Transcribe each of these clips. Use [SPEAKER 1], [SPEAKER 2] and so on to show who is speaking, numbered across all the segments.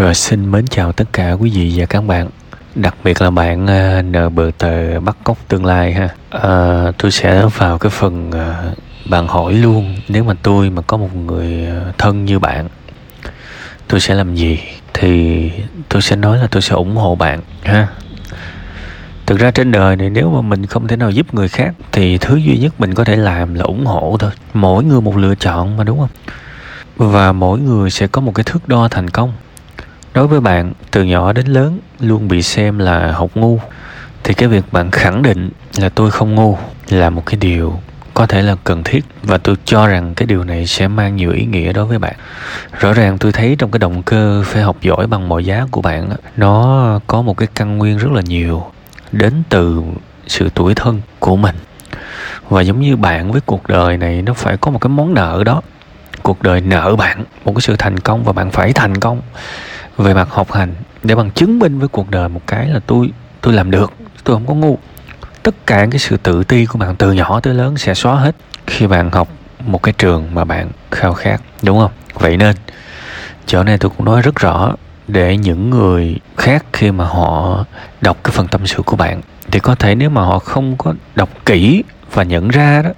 [SPEAKER 1] Rồi xin mến chào tất cả quý vị và các bạn. Đặc biệt là bạn à, uh, nợ bờ tờ bắt cóc tương lai ha. Uh, Tôi sẽ vào cái phần uh, bạn hỏi luôn. Nếu mà tôi mà có một người thân như bạn Tôi sẽ làm gì? Thì tôi sẽ nói là tôi sẽ ủng hộ bạn ha. Thực ra trên đời này nếu mà mình không thể nào giúp người khác Thì thứ duy nhất mình có thể làm là ủng hộ thôi. Mỗi người một lựa chọn mà đúng không? Và mỗi người sẽ có một cái thước đo thành công đối với bạn, từ nhỏ đến lớn luôn bị xem là học ngu. Thì cái việc bạn khẳng định là tôi không ngu là một cái điều có thể là cần thiết và tôi cho rằng cái điều này sẽ mang nhiều ý nghĩa đối với bạn. Rõ ràng tôi thấy trong cái động cơ phải học giỏi bằng mọi giá của bạn nó có một cái căn nguyên rất là nhiều đến từ sự tuổi thân của mình. Và giống như bạn với cuộc đời này, nó phải có một cái món nợ đó. Cuộc đời nợ bạn, một cái sự thành công và bạn phải thành công về mặt học hành, để bằng chứng minh với cuộc đời một cái là tôi tôi làm được, tôi không có ngu. Tất cả cái sự tự ti của bạn từ nhỏ tới lớn sẽ xóa hết khi bạn học một cái trường mà bạn khao khát, đúng không? Vậy nên, chỗ này tôi cũng nói rất rõ, để những người khác khi mà họ đọc cái phần tâm sự của bạn, thì có thể nếu mà họ không có đọc kỹ và nhận ra đó,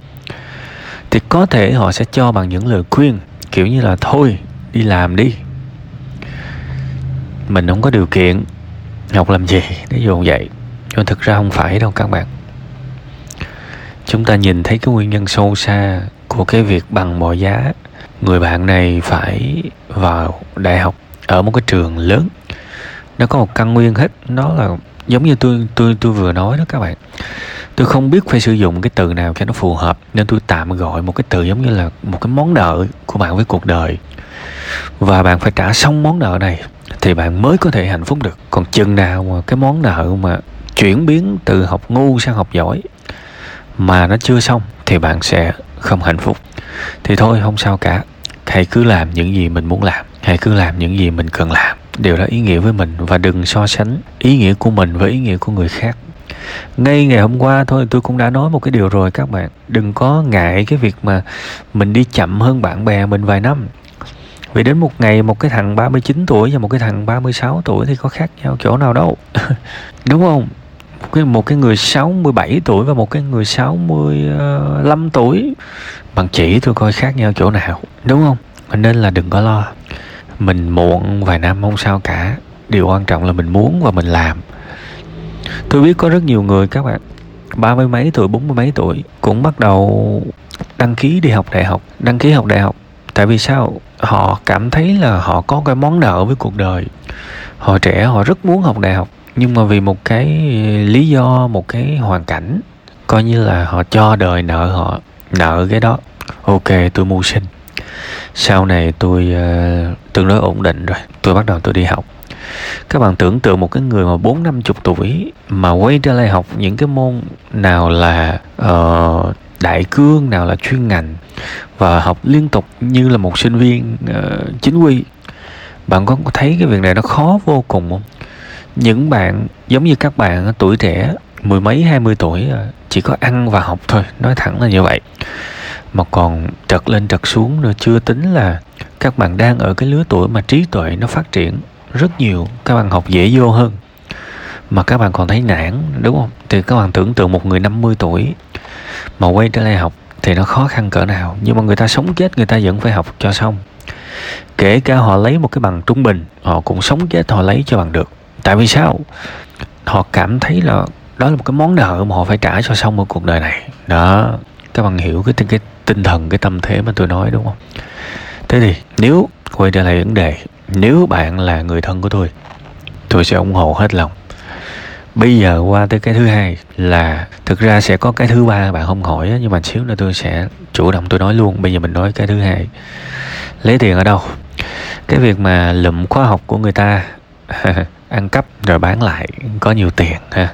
[SPEAKER 1] thì có thể họ sẽ cho bằng những lời khuyên, kiểu như là, thôi, đi làm đi mình không có điều kiện học làm gì để dồn vậy, nhưng thực ra không phải đâu các bạn. Chúng ta nhìn thấy cái nguyên nhân sâu xa của cái việc bằng mọi giá. Người bạn này phải vào đại học ở một cái trường lớn. Nó có một căn nguyên hết, nó là giống như tôi tôi tôi vừa nói đó các bạn. Tôi không biết phải sử dụng cái từ nào cho nó phù hợp, nên tôi tạm gọi một cái từ giống như là một cái món nợ của bạn với cuộc đời. Và bạn phải trả xong món nợ này thì bạn mới có thể hạnh phúc được. Còn chừng nào mà cái món nợ mà chuyển biến từ học ngu sang học giỏi mà nó chưa xong thì bạn sẽ không hạnh phúc. Thì thôi, không sao cả. Hãy cứ làm những gì mình muốn làm. Hãy cứ làm những gì mình cần làm. Điều đó ý nghĩa với mình và đừng so sánh ý nghĩa của mình với ý nghĩa của người khác. Ngay ngày hôm qua thôi, tôi cũng đã nói một cái điều rồi các bạn. Đừng có ngại cái việc mà mình đi chậm hơn bạn bè mình vài năm vì đến một ngày một cái thằng 39 tuổi và một cái thằng 36 tuổi thì có khác nhau chỗ nào đâu. Đúng không? Một cái, một cái người 67 tuổi và một cái người 65 tuổi bằng chỉ tôi coi khác nhau chỗ nào. Đúng không? Nên là đừng có lo. Mình muộn vài năm không sao cả. Điều quan trọng là mình muốn và mình làm. Tôi biết có rất nhiều người các bạn ba mươi mấy tuổi, bốn mươi mấy tuổi cũng bắt đầu đăng ký đi học đại học, đăng ký học đại học tại vì sao họ cảm thấy là họ có cái món nợ với cuộc đời. Họ trẻ họ rất muốn học đại học nhưng mà vì một cái lý do một cái hoàn cảnh coi như là họ cho đời nợ họ nợ cái đó. Ok tôi mưu sinh. Sau này tôi uh, tương đối ổn định rồi tôi bắt đầu tôi đi học. Các bạn tưởng tượng một cái người mà bốn năm chục tuổi mà quay trở lại học những cái môn nào là uh, đại cương nào là chuyên ngành và học liên tục như là một sinh viên uh, chính quy. Bạn có thấy cái việc này nó khó vô cùng không? Những bạn giống như các bạn tuổi trẻ mười mấy hai mươi tuổi ờ, chỉ có ăn và học thôi nói thẳng là như vậy. Mà còn trật lên trật xuống nữa chưa tính là các bạn đang ở cái lứa tuổi mà trí tuệ nó phát triển rất nhiều các bạn học dễ vô hơn. Mà các bạn còn thấy nản đúng không? Thì các bạn tưởng tượng một người 50 tuổi mà quay trở lại học thì nó khó khăn cỡ nào. Nhưng mà người ta sống chết, người ta vẫn phải học cho xong. Kể cả họ lấy một cái bằng trung bình, họ cũng sống chết, họ lấy cho bằng được. Tại vì sao? Họ cảm thấy là đó là một cái món nợ mà họ phải trả cho xong ở cuộc đời này. Đó, các bạn hiểu cái cái tinh thần, cái tâm thế mà tôi nói, đúng không? Thế thì nếu quay trở lại vấn đề, nếu bạn là người thân của tôi tôi sẽ ủng hộ hết lòng bây giờ qua tới cái thứ hai là thực ra sẽ có cái thứ ba bạn không hỏi nhưng mà xíu nữa tôi sẽ chủ động tôi nói luôn. Bây giờ mình nói cái thứ hai. Lấy tiền ở đâu? Cái việc mà lụm khóa học của người ta, ăn cắp rồi bán lại, có nhiều tiền ha.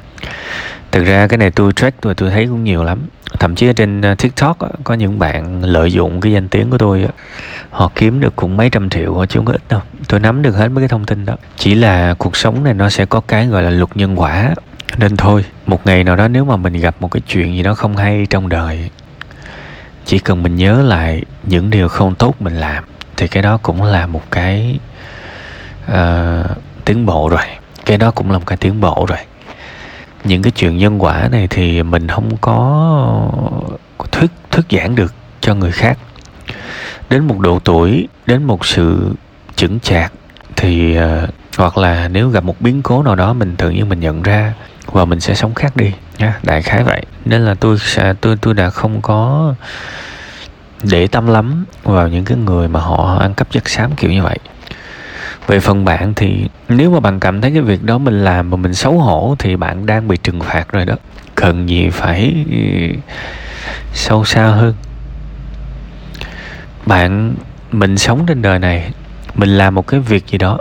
[SPEAKER 1] Thực ra cái này tôi track, tôi tôi thấy cũng nhiều lắm thậm chí ở trên ờ, tiktok có những bạn lợi dụng cái danh tiếng của tôi họ kiếm được cũng mấy trăm triệu chứ không có ít đâu. Tôi nắm được hết mấy cái thông tin đó. Chỉ là cuộc sống này nó sẽ có cái gọi là luật nhân quả. Nên thôi một ngày nào đó nếu mà mình gặp một cái chuyện gì đó không hay trong đời chỉ cần mình nhớ lại những điều không tốt mình làm thì cái đó cũng là một cái uh, tiến bộ rồi. Cái đó cũng là một cái tiến bộ rồi những cái chuyện nhân quả này thì mình không có thuyết thuyết giảng được cho người khác. Đến một độ tuổi đến một sự chững chạc thì uh, hoặc là nếu gặp một biến cố nào đó mình tự nhiên mình nhận ra và mình sẽ sống khác đi nha đại khái vậy. Nên là tôi sẽ tôi tôi đã không có để tâm lắm vào những cái người mà họ ăn cắp chất xám kiểu như vậy về phần bạn thì nếu mà bạn cảm thấy cái việc đó mình làm mà mình xấu hổ thì bạn đang bị trừng phạt rồi đó. Cần gì phải ừ, sâu xa hơn. Bạn, mình sống trên đời này, mình làm một cái việc gì đó,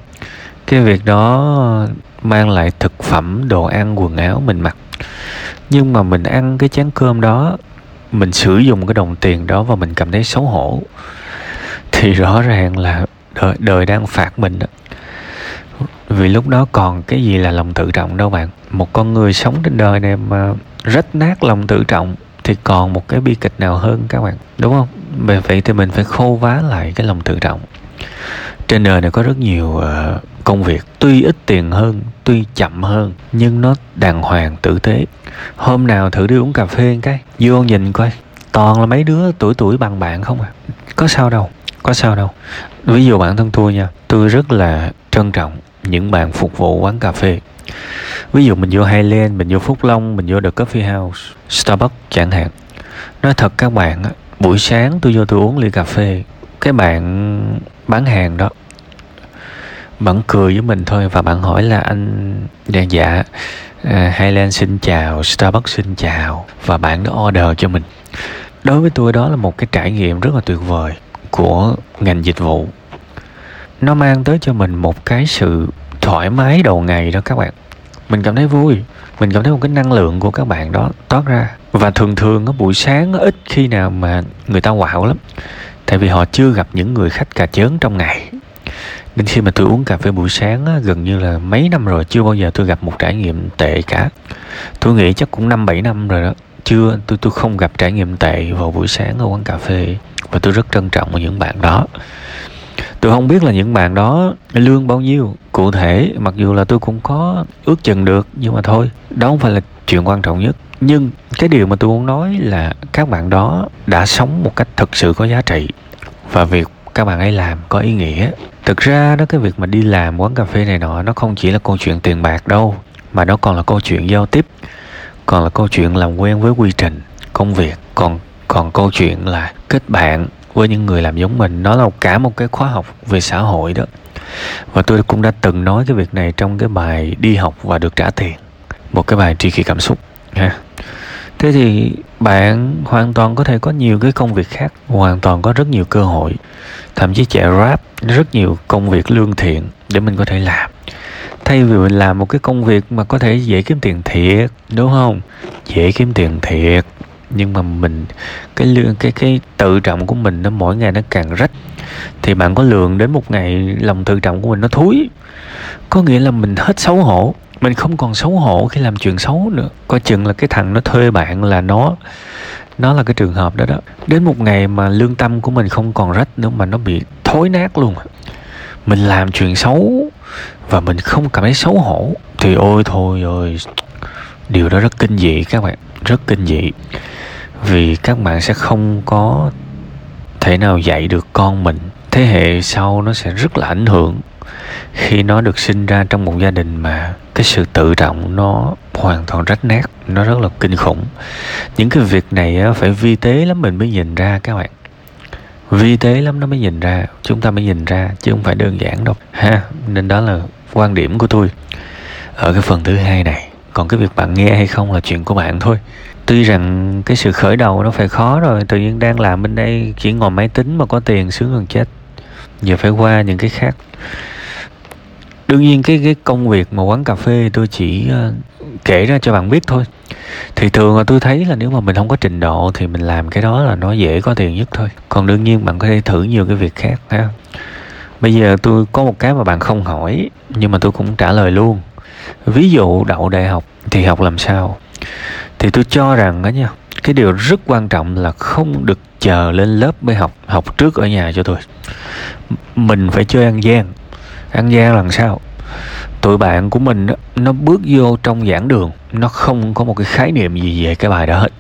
[SPEAKER 1] cái việc đó mang lại thực phẩm, đồ ăn, quần áo mình mặc. Nhưng mà mình ăn cái chén cơm đó, mình sử dụng cái đồng tiền đó và mình cảm thấy xấu hổ, thì rõ ràng là đời, đời đang phạt mình đó. Vì lúc đó còn cái gì là lòng tự trọng đâu bạn. Một con người sống trên đời này mà rách nát lòng tự trọng thì còn một cái bi kịch nào hơn các bạn đúng không? Bởi vậy thì mình phải khô vá lại cái lòng tự trọng. Trên đời này có rất nhiều uh, công việc tuy ít tiền hơn tuy chậm hơn nhưng nó đàng hoàng tử tế. Hôm nào thử đi uống cà phê cái vô nhìn coi toàn là mấy đứa tuổi tuổi bằng bạn không à? Có sao đâu có sao đâu. Ví dụ bản thân tôi nha tôi rất là trân trọng những bạn phục vụ quán cà phê. Ví dụ mình vô Highland mình vô Phúc Long mình vô The Coffee House Starbucks chẳng hạn. Nói thật các bạn buổi sáng tôi vô tôi uống ly cà phê cái bạn bán hàng đó bạn cười với mình thôi và bạn hỏi là anh dạ dạ à, Highland xin chào Starbucks xin chào và bạn đó order cho mình. Đối với tôi đó là một cái trải nghiệm rất là tuyệt vời của ngành dịch vụ. Nó mang tới cho mình một cái sự thoải mái đầu ngày đó các bạn. Mình cảm thấy vui mình cảm thấy một cái năng lượng của các bạn đó toát ra. Và thường thường ở buổi sáng ít khi nào mà người ta quạo lắm. Tại vì họ chưa gặp những người khách cà chớn trong ngày. Nên khi mà tôi uống cà phê buổi sáng á, gần như là mấy năm rồi chưa bao giờ tôi gặp một trải nghiệm tệ cả. Tôi nghĩ chắc cũng năm bảy năm rồi đó chưa, tôi tôi không gặp trải nghiệm tệ vào buổi sáng ở quán cà phê và tôi rất trân trọng những bạn đó. Tôi không biết là những bạn đó lương bao nhiêu. Cụ thể, mặc dù là tôi cũng có ước chừng được, nhưng mà thôi, đó không phải là chuyện quan trọng nhất. Nhưng cái điều mà tôi muốn nói là các bạn đó đã sống một cách thực sự có giá trị và việc các bạn ấy làm có ý nghĩa. Thực ra đó, cái việc mà đi làm quán cà phê này nọ, nó không chỉ là câu chuyện tiền bạc đâu, mà nó còn là câu chuyện giao tiếp còn là câu chuyện làm quen với quy trình, công việc. Còn còn câu chuyện là kết bạn với những người làm giống mình. Nó là cả một cái khóa học về xã hội đó. Và tôi cũng đã từng nói cái việc này trong cái bài đi học và được trả tiền. Một cái bài tri kỷ cảm xúc, ha. Thế thì bạn hoàn toàn có thể có nhiều cái công việc khác, hoàn toàn có rất nhiều cơ hội. Thậm chí chạy rap rất nhiều công việc lương thiện để mình có thể làm thay vì mình làm một cái công việc mà có thể dễ kiếm tiền thiệt, đúng không? Dễ kiếm tiền thiệt. Nhưng mà mình, cái lương, cái cái tự trọng của mình nó mỗi ngày nó càng rách. Thì bạn có lường đến một ngày lòng tự trọng của mình nó thúi. Có nghĩa là mình hết xấu hổ. Mình không còn xấu hổ khi làm chuyện xấu nữa. Coi chừng là cái thằng nó thuê bạn là nó nó là cái trường hợp đó đó. Đến một ngày mà lương tâm của mình không còn rách nữa mà nó bị thối nát luôn. Mình làm chuyện xấu và mình không cảm thấy xấu hổ. Thì ôi thôi ơi, điều đó rất kinh dị các bạn, rất kinh dị. Vì các bạn sẽ không có thể nào dạy được con mình. Thế hệ sau nó sẽ rất là ảnh hưởng. Khi nó được sinh ra trong một gia đình mà cái sự tự trọng nó hoàn toàn rách nát, nó rất là kinh khủng. Những cái việc này phải vi tế lắm mình mới nhìn ra các bạn vi tế lắm nó mới nhìn ra, chúng ta mới nhìn ra, chứ không phải đơn giản đâu. Ha, nên đó là quan điểm của tôi. Ở cái phần thứ hai này, còn cái việc bạn nghe hay không là chuyện của bạn thôi. Tuy rằng cái sự khởi đầu nó phải khó rồi, tự nhiên đang làm bên đây chỉ ngồi máy tính mà có tiền sướng hơn chết. Giờ phải qua những cái khác. Đương nhiên cái cái công việc mà quán cà phê tôi chỉ ờ, kể ra cho bạn biết thôi. Thì thường là tôi thấy là nếu mà mình không có trình độ thì mình làm cái đó là nó dễ có tiền nhất thôi. Còn đương nhiên bạn có thể thử nhiều cái việc khác ha bây giờ tôi có một cái mà bạn không hỏi, nhưng mà tôi cũng trả lời luôn. Ví dụ đậu đại học thì học làm sao? Thì tôi cho rằng đó nha, cái điều rất quan trọng là không được chờ lên lớp mới học học trước ở nhà cho tôi. Mình phải chơi ăn gian. Ăn gian làm sao? Tụi bạn của mình đó, nó bước vô trong giảng đường. Nó không có một cái khái niệm gì về cái bài đó hết.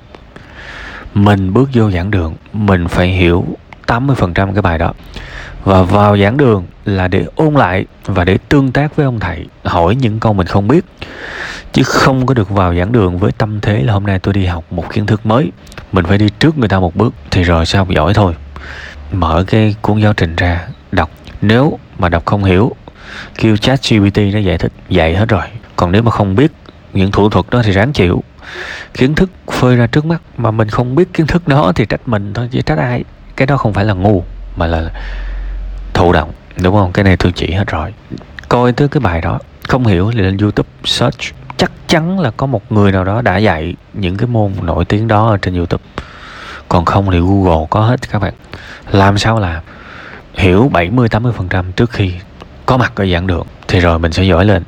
[SPEAKER 1] Mình bước vô giảng đường mình phải hiểu 80% cái bài đó. Và vào giảng đường là để ôn lại và để tương tác với ông thầy hỏi những câu mình không biết. Chứ không có được vào giảng đường với tâm thế là hôm nay tôi đi học một kiến thức mới. Mình phải đi trước người ta một bước thì rồi sao giỏi thôi. Mở cái cuốn giáo trình ra đọc. Nếu mà đọc không hiểu kêu chat GPT nó giải thích dạy hết rồi. Còn nếu mà không biết những thủ thuật đó thì ráng chịu. Kiến thức phơi ra trước mắt mà mình không biết kiến thức đó thì trách mình thôi chứ trách ai? Cái đó không phải là ngu mà là thụ động đúng không? Cái này tôi chỉ hết rồi. Coi tới cái bài đó không hiểu thì lên youtube search. Chắc chắn là có một người nào đó đã dạy những cái môn nổi tiếng đó ở trên youtube. Còn không thì google có hết các bạn. Làm sao làm? Hiểu 70, 80% trước khi có mặt ở giảng đường thì rồi mình sẽ giỏi lên.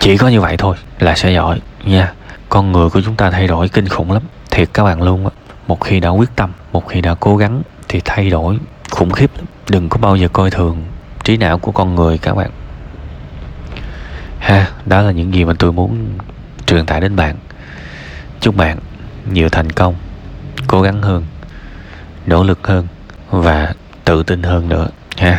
[SPEAKER 1] Chỉ có như vậy thôi là sẽ giỏi, nha. Con người của chúng ta thay đổi kinh khủng lắm, thiệt các bạn luôn á. Một khi đã quyết tâm, một khi đã cố gắng thì thay đổi khủng khiếp lắm. Đừng có bao giờ coi thường trí não của con người các bạn. Ha, đó là những gì mà tôi muốn truyền tải đến bạn. Chúc bạn nhiều thành công, cố gắng hơn, nỗ lực hơn và tự tin hơn nữa, ha.